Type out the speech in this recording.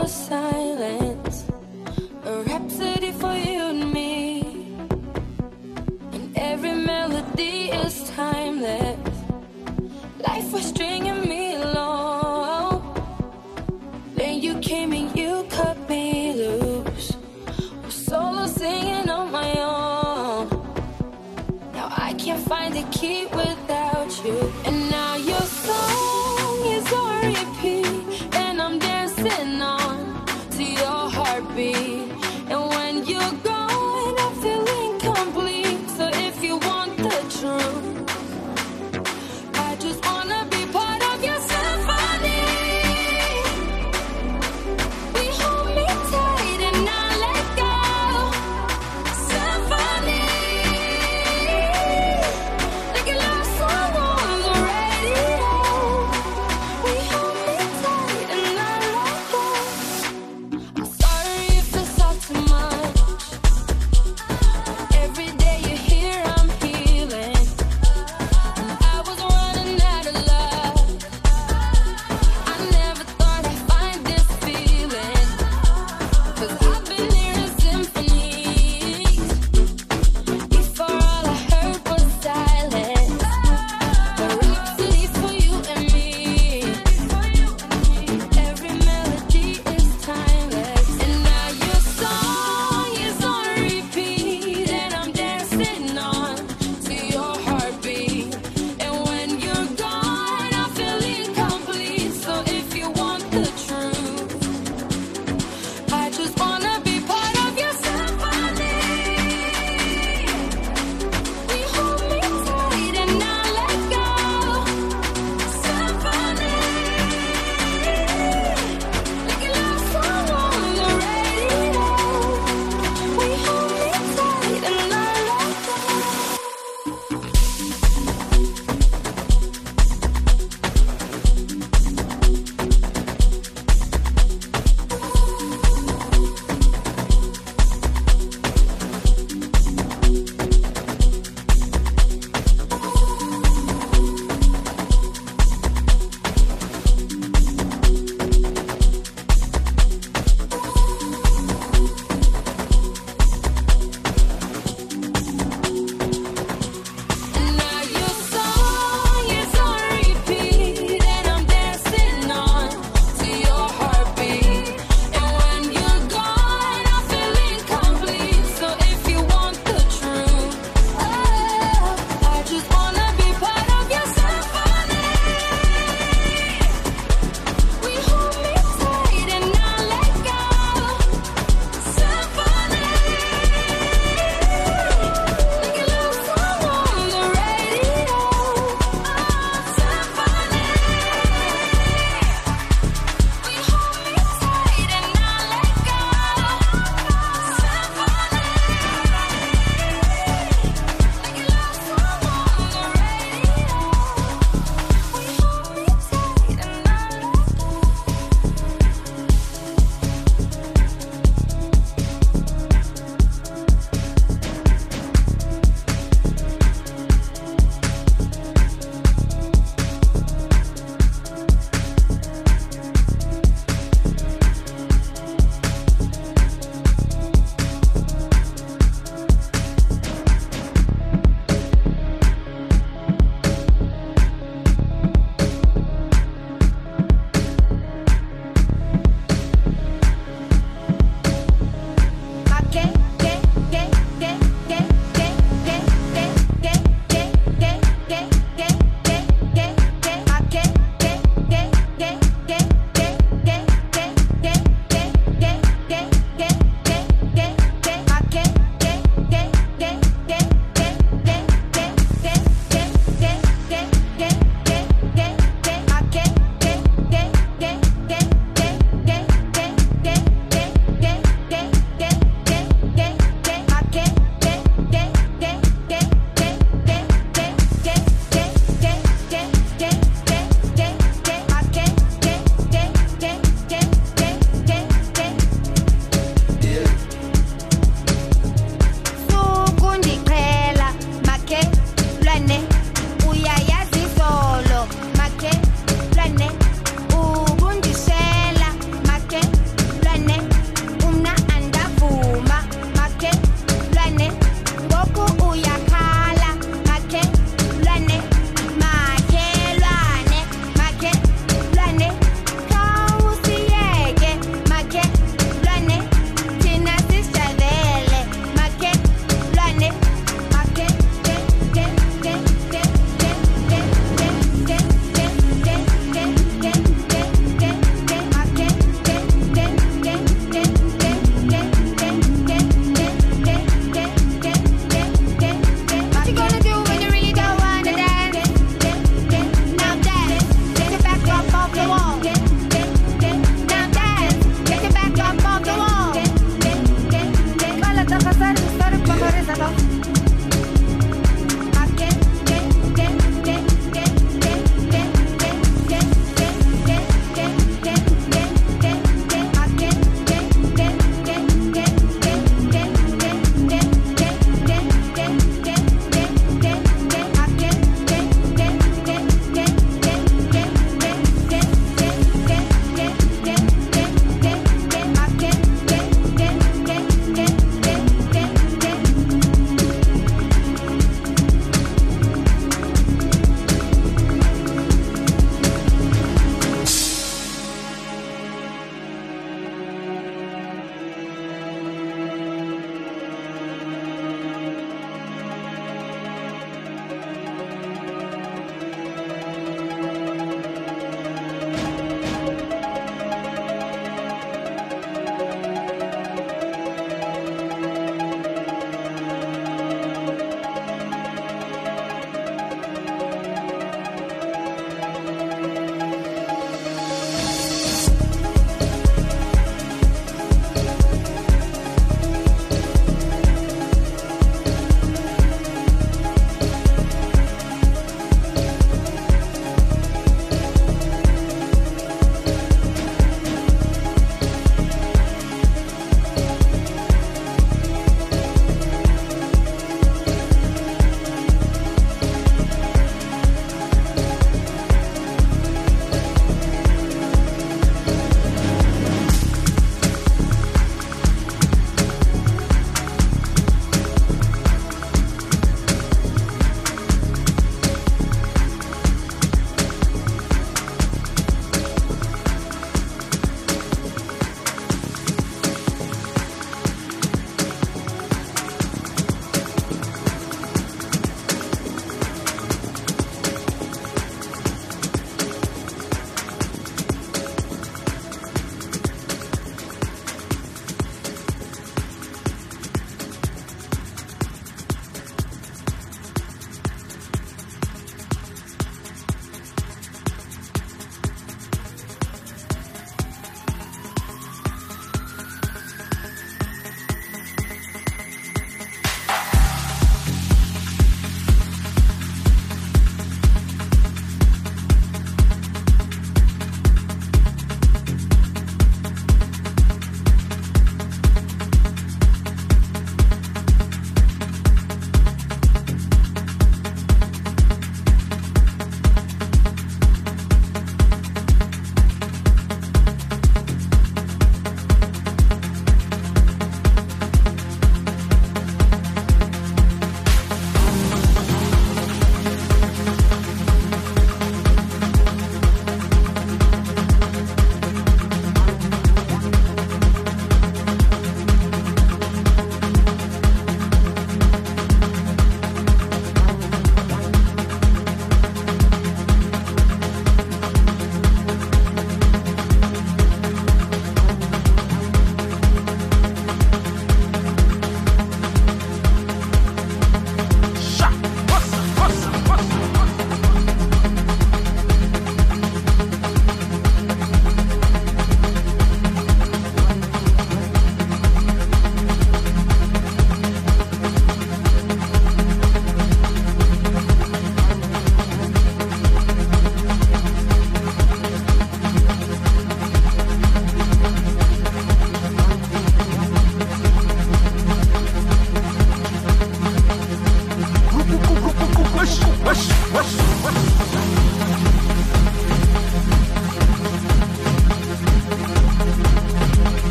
nossa